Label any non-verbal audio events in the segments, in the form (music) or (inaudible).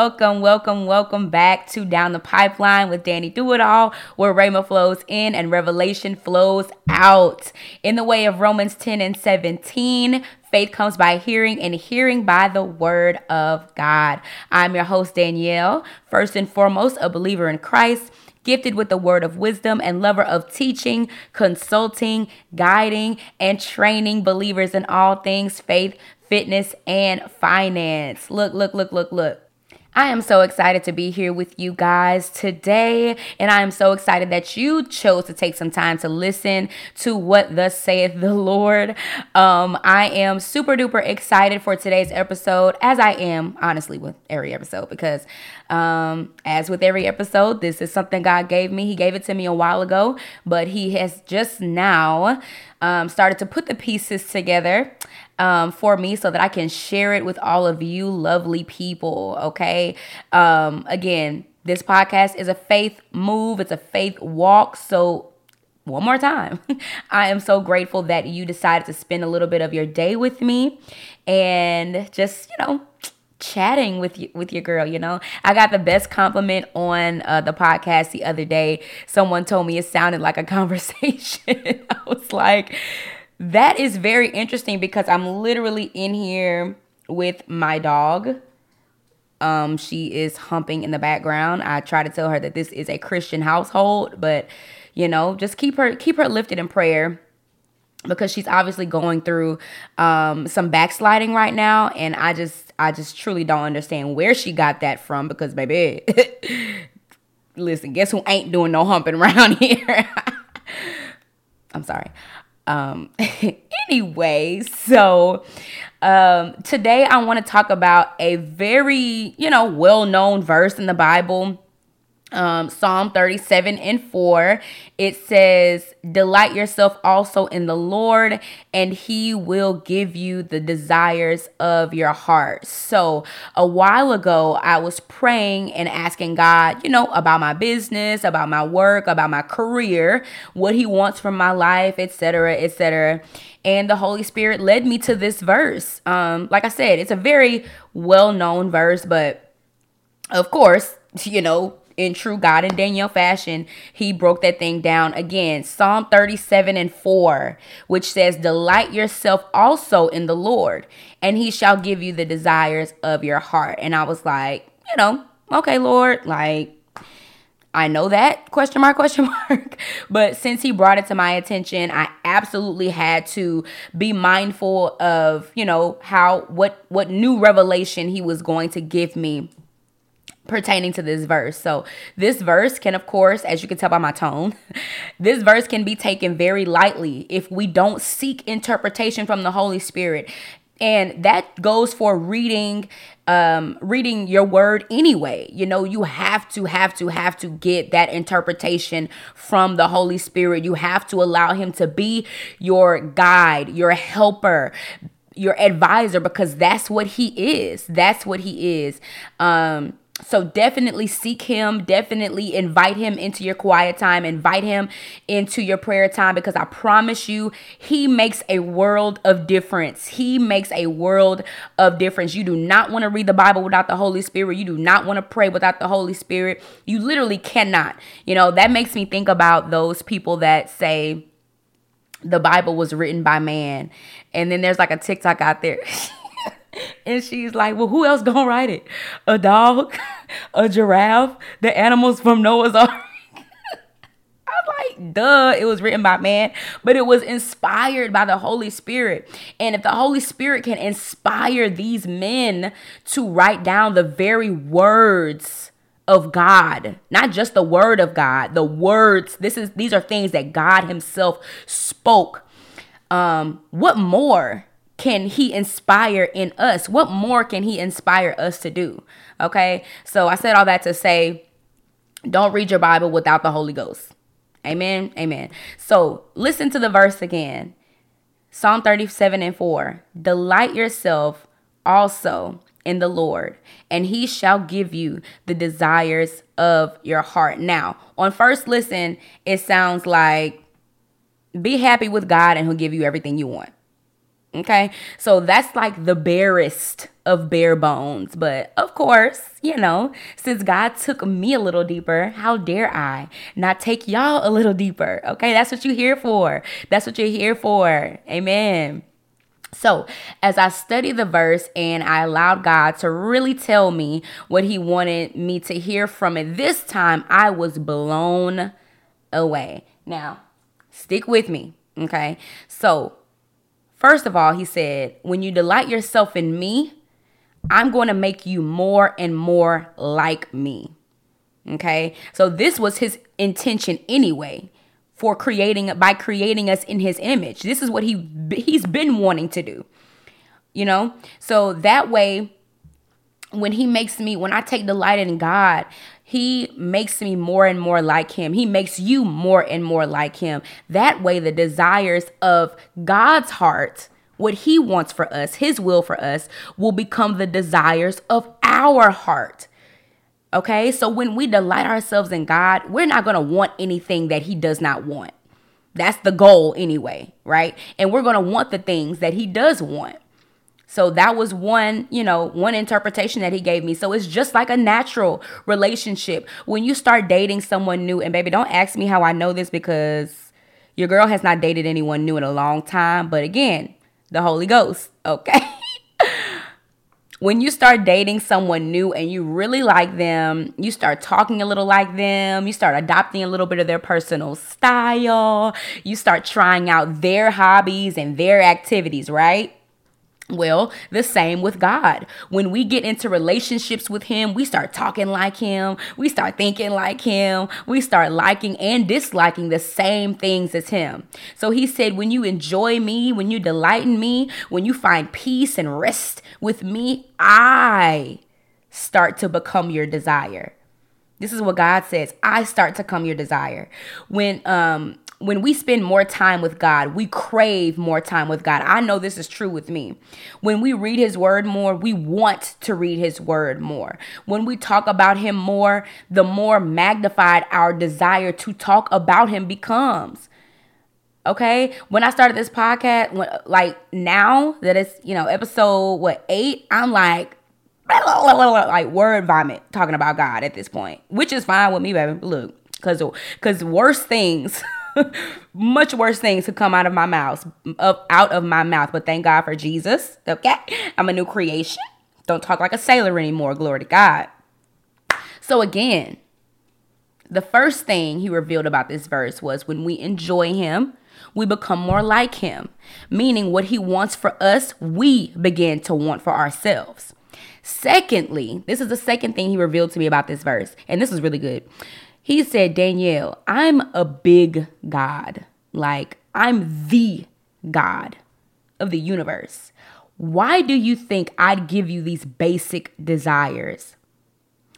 Welcome, welcome, welcome back to Down the Pipeline with Danny Do It All, where Rhema flows in and revelation flows out. In the way of Romans 10 and 17, faith comes by hearing and hearing by the word of God. I'm your host, Danielle, first and foremost, a believer in Christ gifted with the word of wisdom and lover of teaching, consulting, guiding, and training believers in all things faith, fitness, and finance. Look, look, look, look, look. I am so excited to be here with you guys today, and I am so excited that you chose to take some time to listen to what thus saith the Lord. Um, I am super duper excited for today's episode, as I am honestly with every episode, because um, as with every episode, this is something God gave me. He gave it to me a while ago, but He has just now um, started to put the pieces together um, for me so that I can share it with all of you lovely people. Okay. Um, again, this podcast is a faith move, it's a faith walk. So, one more time, (laughs) I am so grateful that you decided to spend a little bit of your day with me and just, you know, chatting with you with your girl you know i got the best compliment on uh, the podcast the other day someone told me it sounded like a (laughs) conversation i was like that is very interesting because I'm literally in here with my dog. Um, she is humping in the background. I try to tell her that this is a Christian household, but you know, just keep her keep her lifted in prayer because she's obviously going through um, some backsliding right now, and I just I just truly don't understand where she got that from because baby, (laughs) listen, guess who ain't doing no humping (laughs) around here? I'm sorry. Um, (laughs) anyway, so um, today I want to talk about a very, you know, well known verse in the Bible um, Psalm 37 and 4, it says, Delight yourself also in the Lord, and he will give you the desires of your heart. So, a while ago, I was praying and asking God, you know, about my business, about my work, about my career, what he wants from my life, etc., etc. And the Holy Spirit led me to this verse. Um, like I said, it's a very well known verse, but of course, you know, in true God and Danielle fashion, he broke that thing down again. Psalm 37 and 4, which says, Delight yourself also in the Lord, and he shall give you the desires of your heart. And I was like, you know, okay, Lord, like, I know that question mark (laughs) question mark but since he brought it to my attention I absolutely had to be mindful of you know how what what new revelation he was going to give me pertaining to this verse. So, this verse can, of course, as you can tell by my tone, (laughs) this verse can be taken very lightly if we don't seek interpretation from the Holy Spirit. And that goes for reading um reading your word anyway. You know, you have to have to have to get that interpretation from the Holy Spirit. You have to allow him to be your guide, your helper, your advisor because that's what he is. That's what he is. Um so definitely seek him, definitely invite him into your quiet time, invite him into your prayer time because I promise you he makes a world of difference. He makes a world of difference. You do not want to read the Bible without the Holy Spirit. You do not want to pray without the Holy Spirit. You literally cannot. You know, that makes me think about those people that say the Bible was written by man. And then there's like a TikTok out there. (laughs) And she's like, Well, who else gonna write it? A dog? A giraffe? The animals from Noah's Ark? (laughs) I was like, duh, it was written by man, but it was inspired by the Holy Spirit. And if the Holy Spirit can inspire these men to write down the very words of God, not just the word of God, the words, this is these are things that God Himself spoke. Um, what more can he inspire in us? What more can he inspire us to do? Okay. So I said all that to say, don't read your Bible without the Holy Ghost. Amen. Amen. So listen to the verse again Psalm 37 and 4 Delight yourself also in the Lord, and he shall give you the desires of your heart. Now, on first listen, it sounds like be happy with God and he'll give you everything you want. Okay. So that's like the barest of bare bones. But of course, you know, since God took me a little deeper, how dare I not take y'all a little deeper? Okay. That's what you're here for. That's what you're here for. Amen. So, as I studied the verse and I allowed God to really tell me what He wanted me to hear from it, this time I was blown away. Now, stick with me, okay? So, First of all, he said, When you delight yourself in me, I'm going to make you more and more like me. Okay. So this was his intention anyway for creating by creating us in his image. This is what he he's been wanting to do. You know? So that way when he makes me when I take delight in God, he makes me more and more like him. He makes you more and more like him. That way, the desires of God's heart, what he wants for us, his will for us, will become the desires of our heart. Okay, so when we delight ourselves in God, we're not to want anything that he does not want. That's the goal anyway, right? And we're to want the things that he does want. So that was one, you know, one interpretation that he gave me. So it's just like a natural relationship. When you start dating someone new, and baby, don't ask me how I know this because your girl has not dated anyone new in a long time. But again, the Holy Ghost, okay? (laughs) when you start dating someone new and you really like them, you start talking a little like them, you start adopting a little bit of their personal style, you start trying out their hobbies and their activities, right? Well, the same with God. When we get into relationships with Him, we start talking like Him, we start thinking like Him, we start liking and disliking the same things as Him. So He said, When you enjoy me, when you delight in me, when you find peace and rest with me, I start to become your desire. This is what God says. I start to come your desire. When um when we spend more time with God, we crave more time with God. I know this is true with me. When we read His Word more, we want to read His Word more. When we talk about Him more, the more magnified our desire to talk about Him becomes. Okay. When I started this podcast, when, like now that it's, you know, episode what, eight, I'm like, (laughs) like word vomit talking about God at this point, which is fine with me, baby. Look, because because worse things (laughs) (laughs) much worse things to come out of my mouth, of, out of my mouth. But thank God for Jesus. Okay, I'm a new creation. Don't talk like a sailor anymore. Glory to God. So again, the first thing he revealed about this verse was when we enjoy him, we become more like him, meaning what he wants for us, we begin to want for ourselves. Secondly, this is the second thing he revealed to me about this verse, and this is really good. He said, Danielle, I'm a big God. Like, I'm the God of the universe. Why do you think I'd give you these basic desires?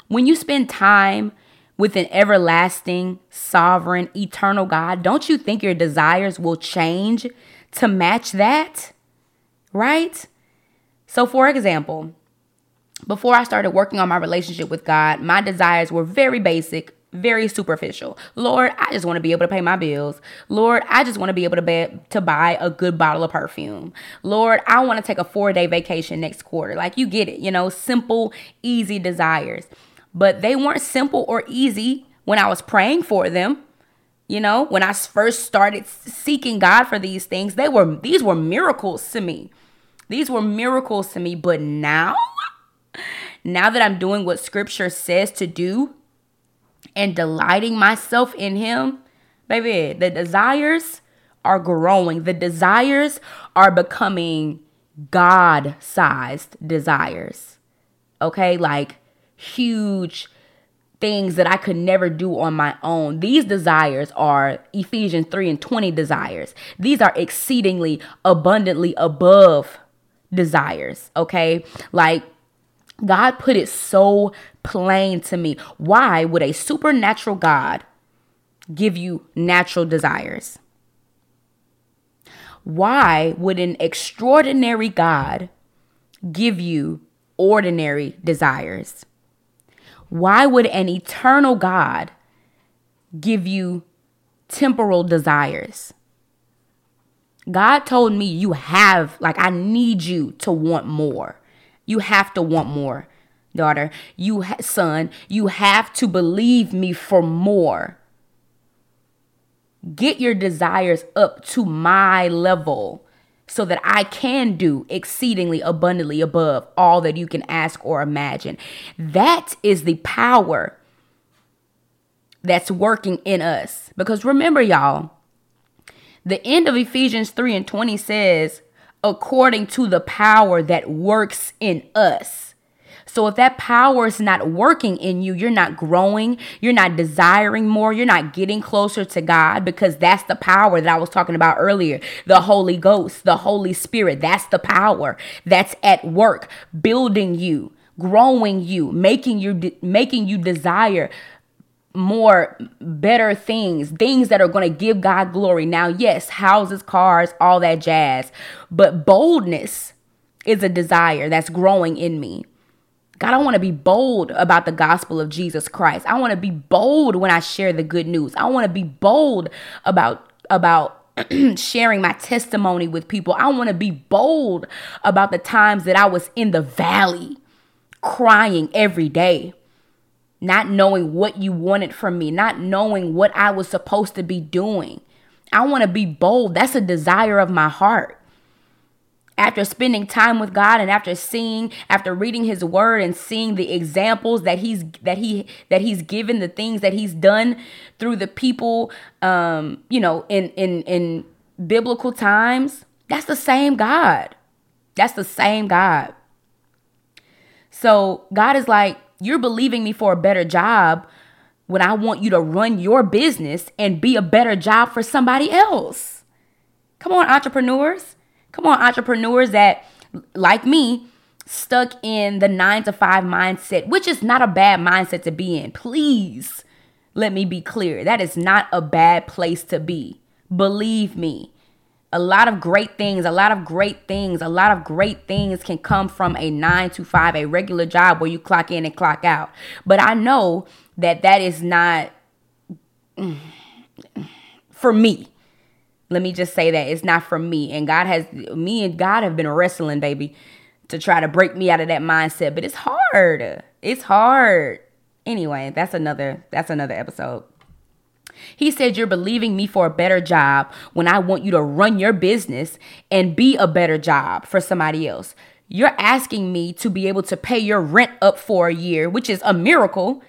When you spend time with an everlasting, sovereign, eternal God, don't you think your desires will change to match that? Right? So, for example, before I started working on my relationship with God, my desires were very basic, very superficial. Lord, I just want to be able to pay my bills. Lord, I just want to be able to buy, to buy a good bottle of perfume. Lord, I want to take a 4-day vacation next quarter. Like you get it, you know, simple, easy desires. But they weren't simple or easy when I was praying for them. You know, when I first started seeking God for these things, they were these were miracles to me. These were miracles to me, but now now that I'm doing what scripture says to do, and delighting myself in Him, baby, the desires are growing. The desires are becoming God sized desires. Okay, like huge things that I could never do on my own. These desires are Ephesians 3 and 20 desires. These are exceedingly abundantly above desires. Okay, like God put it so plain to me. Why would a supernatural God give you natural desires? Why would an extraordinary God give you ordinary desires? Why would an eternal God give you temporal desires? God told me you have, like, I need you to want more. You have to want more, daughter. You, ha- son, you have to believe me for more. Get your desires up to my level so that I can do exceedingly abundantly above all that you can ask or imagine. That is the power that's working in us. Because remember, y'all, the end of Ephesians 3 and 20 says, according to the power that works in us. So if that power is not working in you, you're not growing, you're not desiring more, you're not getting closer to God because that's the power that I was talking about earlier. The Holy Ghost, the Holy Spirit, that's the power that's at work building you, growing you, making you de- making you desire more better things, things that are going to give God glory. Now, yes, houses, cars, all that jazz, but boldness is a desire that's growing in me. God, I want to be bold about the gospel of Jesus Christ. I want to be bold when I share the good news. I want to be bold about about (clears throat) sharing my testimony with people. I want to be bold about the times that I was in the valley crying every day, not knowing what you wanted from me, not knowing what I was supposed to be doing. I want to be bold. That's a desire of my heart after spending time with God and after seeing after reading his word and seeing the examples that he's that he that he's given the things that he's done through the people um you know in in in biblical times that's the same God that's the same God so God is like you're believing me for a better job when I want you to run your business and be a better job for somebody else come on entrepreneurs Come on, entrepreneurs that, like me, stuck in the nine to five mindset, which is not a bad mindset to be in. Please let me be clear. That is not a bad place to be. Believe me. A lot of great things, a lot of great things, a lot of great things can come from a nine to five, a regular job where you clock in and clock out. But I know that that is not mm, for me. Let me just say that it's not for me. And God has, me and God have been wrestling, baby, to try to break me out of that mindset. But it's hard. It's hard. Anyway, that's another, that's another episode. He said, You're believing me for a better job when I want you to run your business and be a better job for somebody else. You're asking me to be able to pay your rent up for a year, which is a miracle.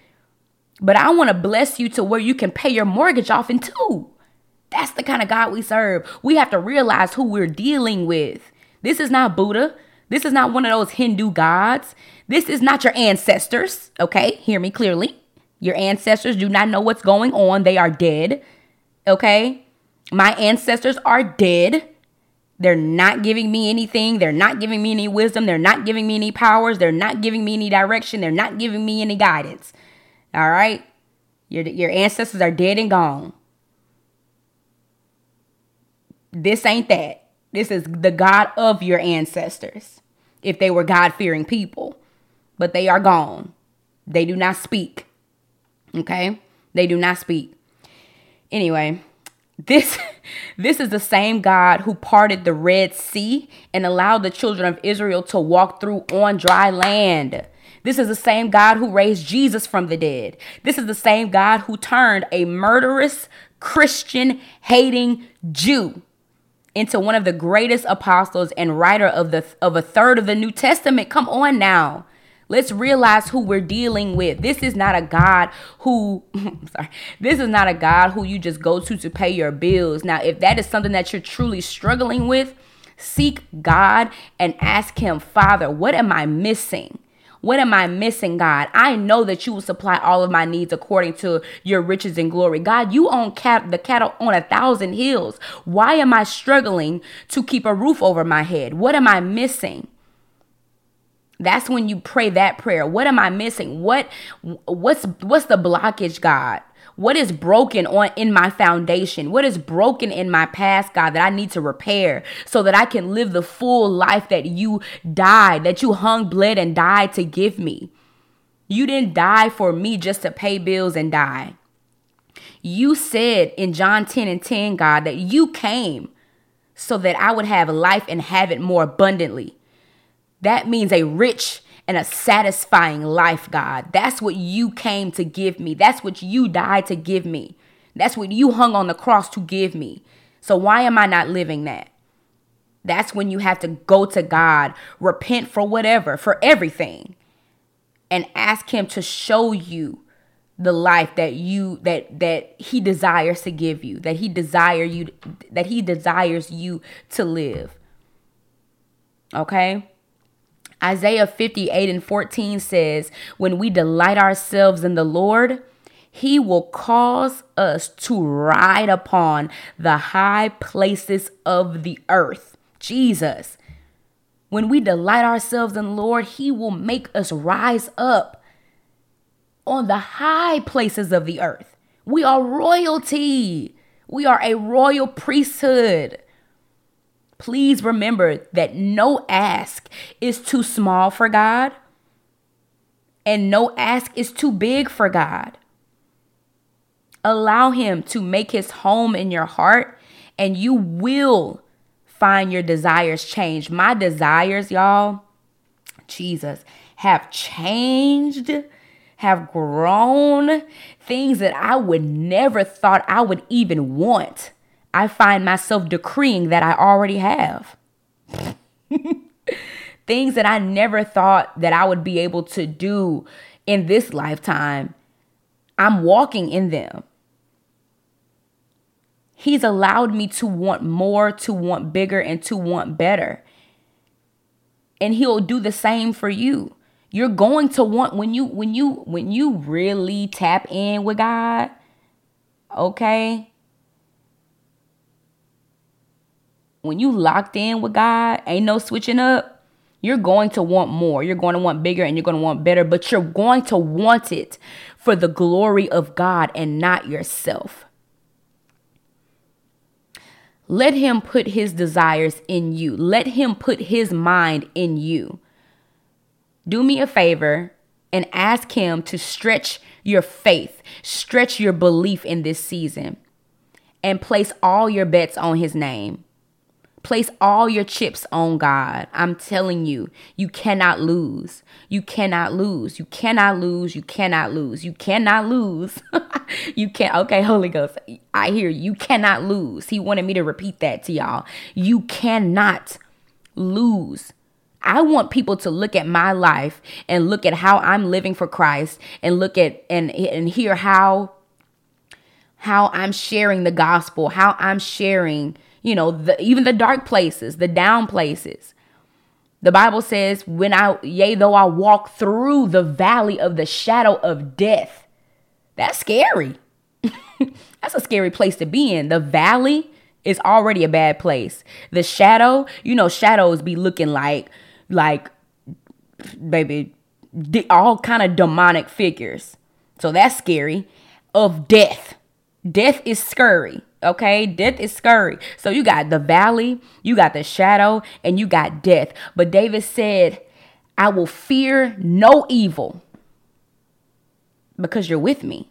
But I want to bless you to where you can pay your mortgage off in two. That's the kind of God we serve. We have to realize who we're dealing with. This is not Buddha. This is not one of those Hindu gods. This is not your ancestors. Okay, hear me clearly. Your ancestors do not know what's going on, they are dead. Okay, my ancestors are dead. They're not giving me anything. They're not giving me any wisdom. They're not giving me any powers. They're not giving me any direction. They're not giving me any guidance. All right? Your, your ancestors are dead and gone. This ain't that. This is the God of your ancestors, if they were God fearing people. But they are gone. They do not speak. Okay? They do not speak. Anyway, this (laughs) this is the same God who parted the Red Sea and allowed the children of Israel to walk through on dry land. This is the same God who raised Jesus from the dead. This is the same God who turned a murderous Christian hating Jew into one of the greatest apostles and writer of the of a third of the New Testament. Come on now. Let's realize who we're dealing with. This is not a God who (laughs) sorry. This is not a God who you just go to to pay your bills. Now, if that is something that you're truly struggling with, seek God and ask him, "Father, what am I missing?" What am I missing, God? I know that you will supply all of my needs according to your riches and glory. God, you own cat- the cattle on a thousand hills. Why am I struggling to keep a roof over my head? What am I missing? That's when you pray that prayer. What am I missing? What what's what's the blockage, God? What is broken on in my foundation? What is broken in my past, God, that I need to repair so that I can live the full life that you died, that you hung, bled, and died to give me? You didn't die for me just to pay bills and die. You said in John 10 and 10, God, that you came so that I would have life and have it more abundantly. That means a rich and a satisfying life, God. That's what you came to give me. That's what you died to give me. That's what you hung on the cross to give me. So why am I not living that? That's when you have to go to God, repent for whatever, for everything, and ask him to show you the life that you that that he desires to give you, that he desire you that he desires you to live. Okay? Isaiah 58 and 14 says, When we delight ourselves in the Lord, he will cause us to ride upon the high places of the earth. Jesus. When we delight ourselves in the Lord, he will make us rise up on the high places of the earth. We are royalty. We are a royal priesthood. Please remember that no ask is too small for God, and no ask is too big for God. Allow Him to make His home in your heart, and you will find your desires change. My desires, y'all, Jesus, have changed, have grown, things that I would never thought I would even want I find myself decreeing that I already have. (laughs) Things that I never thought that I would be able to do in this lifetime, I'm walking in them. He's allowed me to want more, to want bigger, and to want better. And he'll do the same for you. You're going to want when you when you when you really tap in with God, okay? When you locked in with God, ain't no switching up. You're going to want more. You're going to want bigger and you're going to want better, but you're going to want it for the glory of God and not yourself. Let him put his desires in you. Let him put his mind in you. Do me a favor and ask him to stretch your faith, stretch your belief in this season, and place all your bets on his name. Place all your chips on God. I'm telling you, you cannot lose. You cannot lose. You cannot lose. You cannot lose. You cannot lose. (laughs) you can't. Okay, Holy Ghost, I hear you. you cannot lose. He wanted me to repeat that to y'all. You cannot lose. I want people to look at my life and look at how I'm living for Christ and look at and and hear how how I'm sharing the gospel, how I'm sharing you know, the, even the dark places, the down places. The Bible says, when I, yea, though I walk through the valley of the shadow of death, that's scary. (laughs) that's a scary place to be in. The valley is already a bad place. The shadow, you know, shadows be looking like, like, baby, all kind of demonic figures. So that's scary. Of death. Death is scary. Okay, death is scary. So you got the valley, you got the shadow, and you got death. But David said, I will fear no evil because you're with me.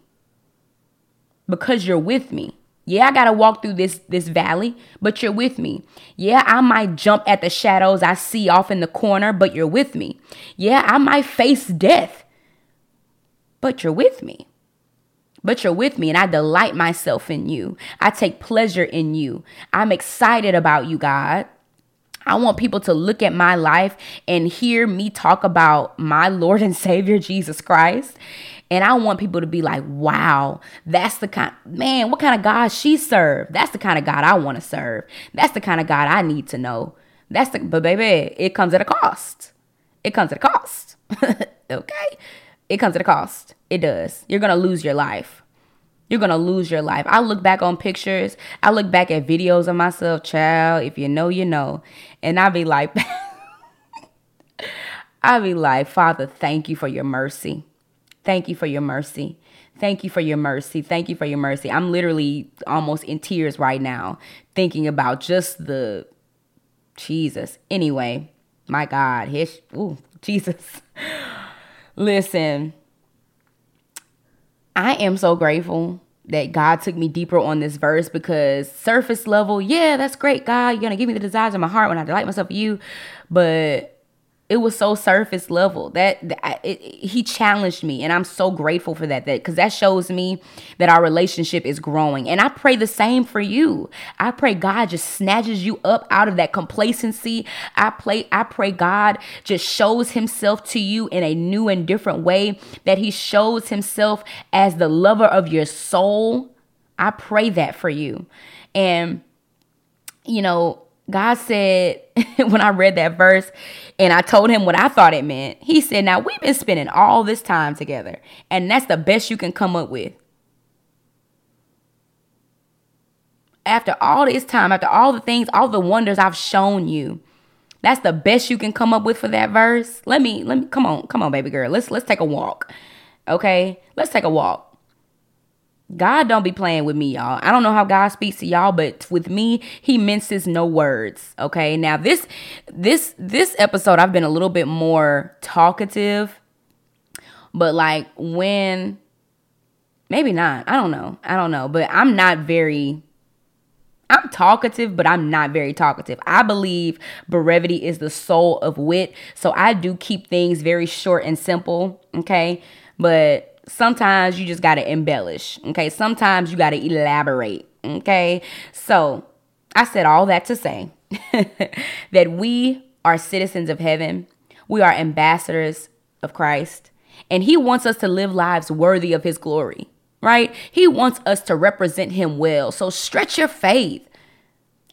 Because you're with me. Yeah, I got to walk through this this valley, but you're with me. Yeah, I might jump at the shadows I see off in the corner, but you're with me. Yeah, I might face death, but you're with me but you're with me and I delight myself in you. I take pleasure in you. I'm excited about you, God. I want people to look at my life and hear me talk about my Lord and Savior Jesus Christ. And I want people to be like, wow, that's the kind, man, what kind of God she served? That's the kind of God I want to serve. That's the kind of God I need to know. That's the, but baby, it comes at a cost. It comes at a cost. (laughs) okay? It comes at a cost. It does. You're going to lose your life. You're going to lose your life. I look back on pictures. I look back at videos of myself, child. If you know, you know. And I be like, (laughs) I be like, Father, thank you for your mercy. Thank you for your mercy. Thank you for your mercy. Thank you for your mercy. I'm literally almost in tears right now thinking about just the Jesus. Anyway, my God, his, ooh, Jesus. (laughs) Listen, I am so grateful that God took me deeper on this verse because surface level, yeah, that's great, God. You're gonna give me the desires of my heart when I delight myself in you. But it was so surface level that, that it, it, he challenged me and i'm so grateful for that that because that shows me that our relationship is growing. And i pray the same for you. I pray god just snatches you up out of that complacency. I pray i pray god just shows himself to you in a new and different way that he shows himself as the lover of your soul. I pray that for you. And you know God said, (laughs) when I read that verse and I told him what I thought it meant, he said, Now we've been spending all this time together, and that's the best you can come up with. After all this time, after all the things, all the wonders I've shown you, that's the best you can come up with for that verse. Let me, let me, come on, come on, baby girl. Let's let's take a walk. Okay? Let's take a walk. God don't be playing with me, y'all. I don't know how God speaks to y'all, but with me, he minces no words. Okay. Now this this this episode, I've been a little bit more talkative. But like when maybe not. I don't know. I don't know. But I'm not very I'm talkative, but I'm not very talkative. I believe brevity is the soul of wit. So I do keep things very short and simple. Okay. But sometimes you just got to embellish. Okay. Sometimes you got to elaborate. Okay. So I said all that to say (laughs) that we are citizens of heaven, we are ambassadors of Christ, and He wants us to live lives worthy of His glory, right? He wants us to represent Him well. So stretch your faith.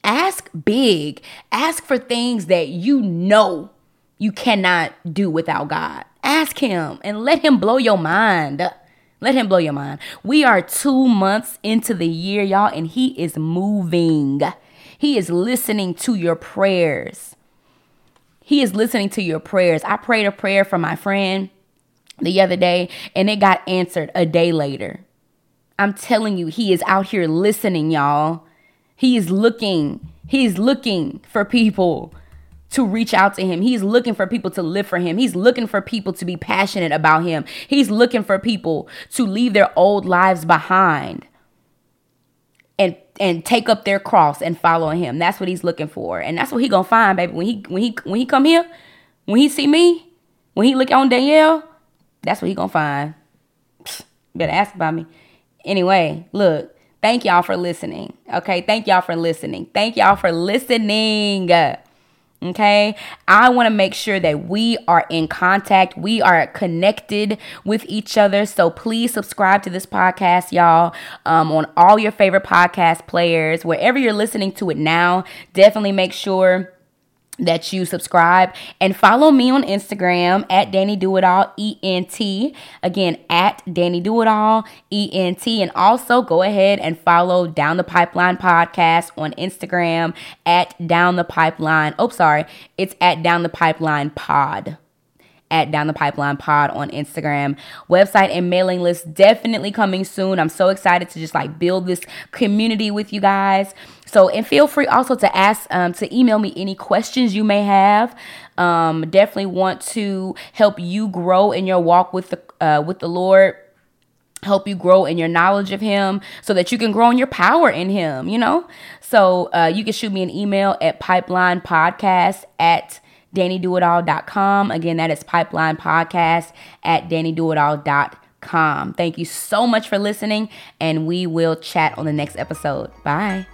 Ask big. Ask for things that you know you cannot do without God. Ask him and let him blow your mind. Let him blow your mind. We are two months into the year, y'all, and he is moving. He is listening to your prayers. He is listening to your prayers. I prayed a prayer for my friend the other day, and it got answered a day later. I'm telling you, he is out here listening, y'all. He is looking. He's looking for people to reach out to him. He's looking for people to live for him. He's looking for people to be passionate about him. He's looking for people to leave their old lives behind and and take up their cross and follow him. That's what he's looking for. And that's what he going to find, baby. When he when he when he come here, when he see me, when he look on Danielle, that's what he going to find. Better ask about me. Anyway, look, thank y'all for listening. Okay? Thank y'all for listening. Thank y'all for listening. Okay. I want to make sure that we are in contact. We are connected with each other. So please subscribe to this podcast, y'all, um, on all your favorite podcast players. Wherever you're listening to it now, definitely make sure that you subscribe and follow me on Instagram at Danny Do It All ENT. Again, at Danny Do It All ENT. And also go ahead and follow Down the Pipeline Podcast on Instagram at Down the Pipeline. Oh, sorry. It's at Down the Pipeline Pod at Down the Pipeline Pod on Instagram. Website and mailing list definitely coming soon. I'm so excited to just like build this community with you guys. So, and feel free also to ask, um, to email me any questions you may have. Um, definitely want to help you grow in your walk with the uh, with the Lord help you grow in your knowledge of him so that you can grow in your power in him you know so uh, you can shoot me an email at pipelinepodcast at DannyDoItAll.com. Again, that is Pipeline Podcast at DannyDoItAll.com. Thank you so much for listening, and we will chat on the next episode. Bye.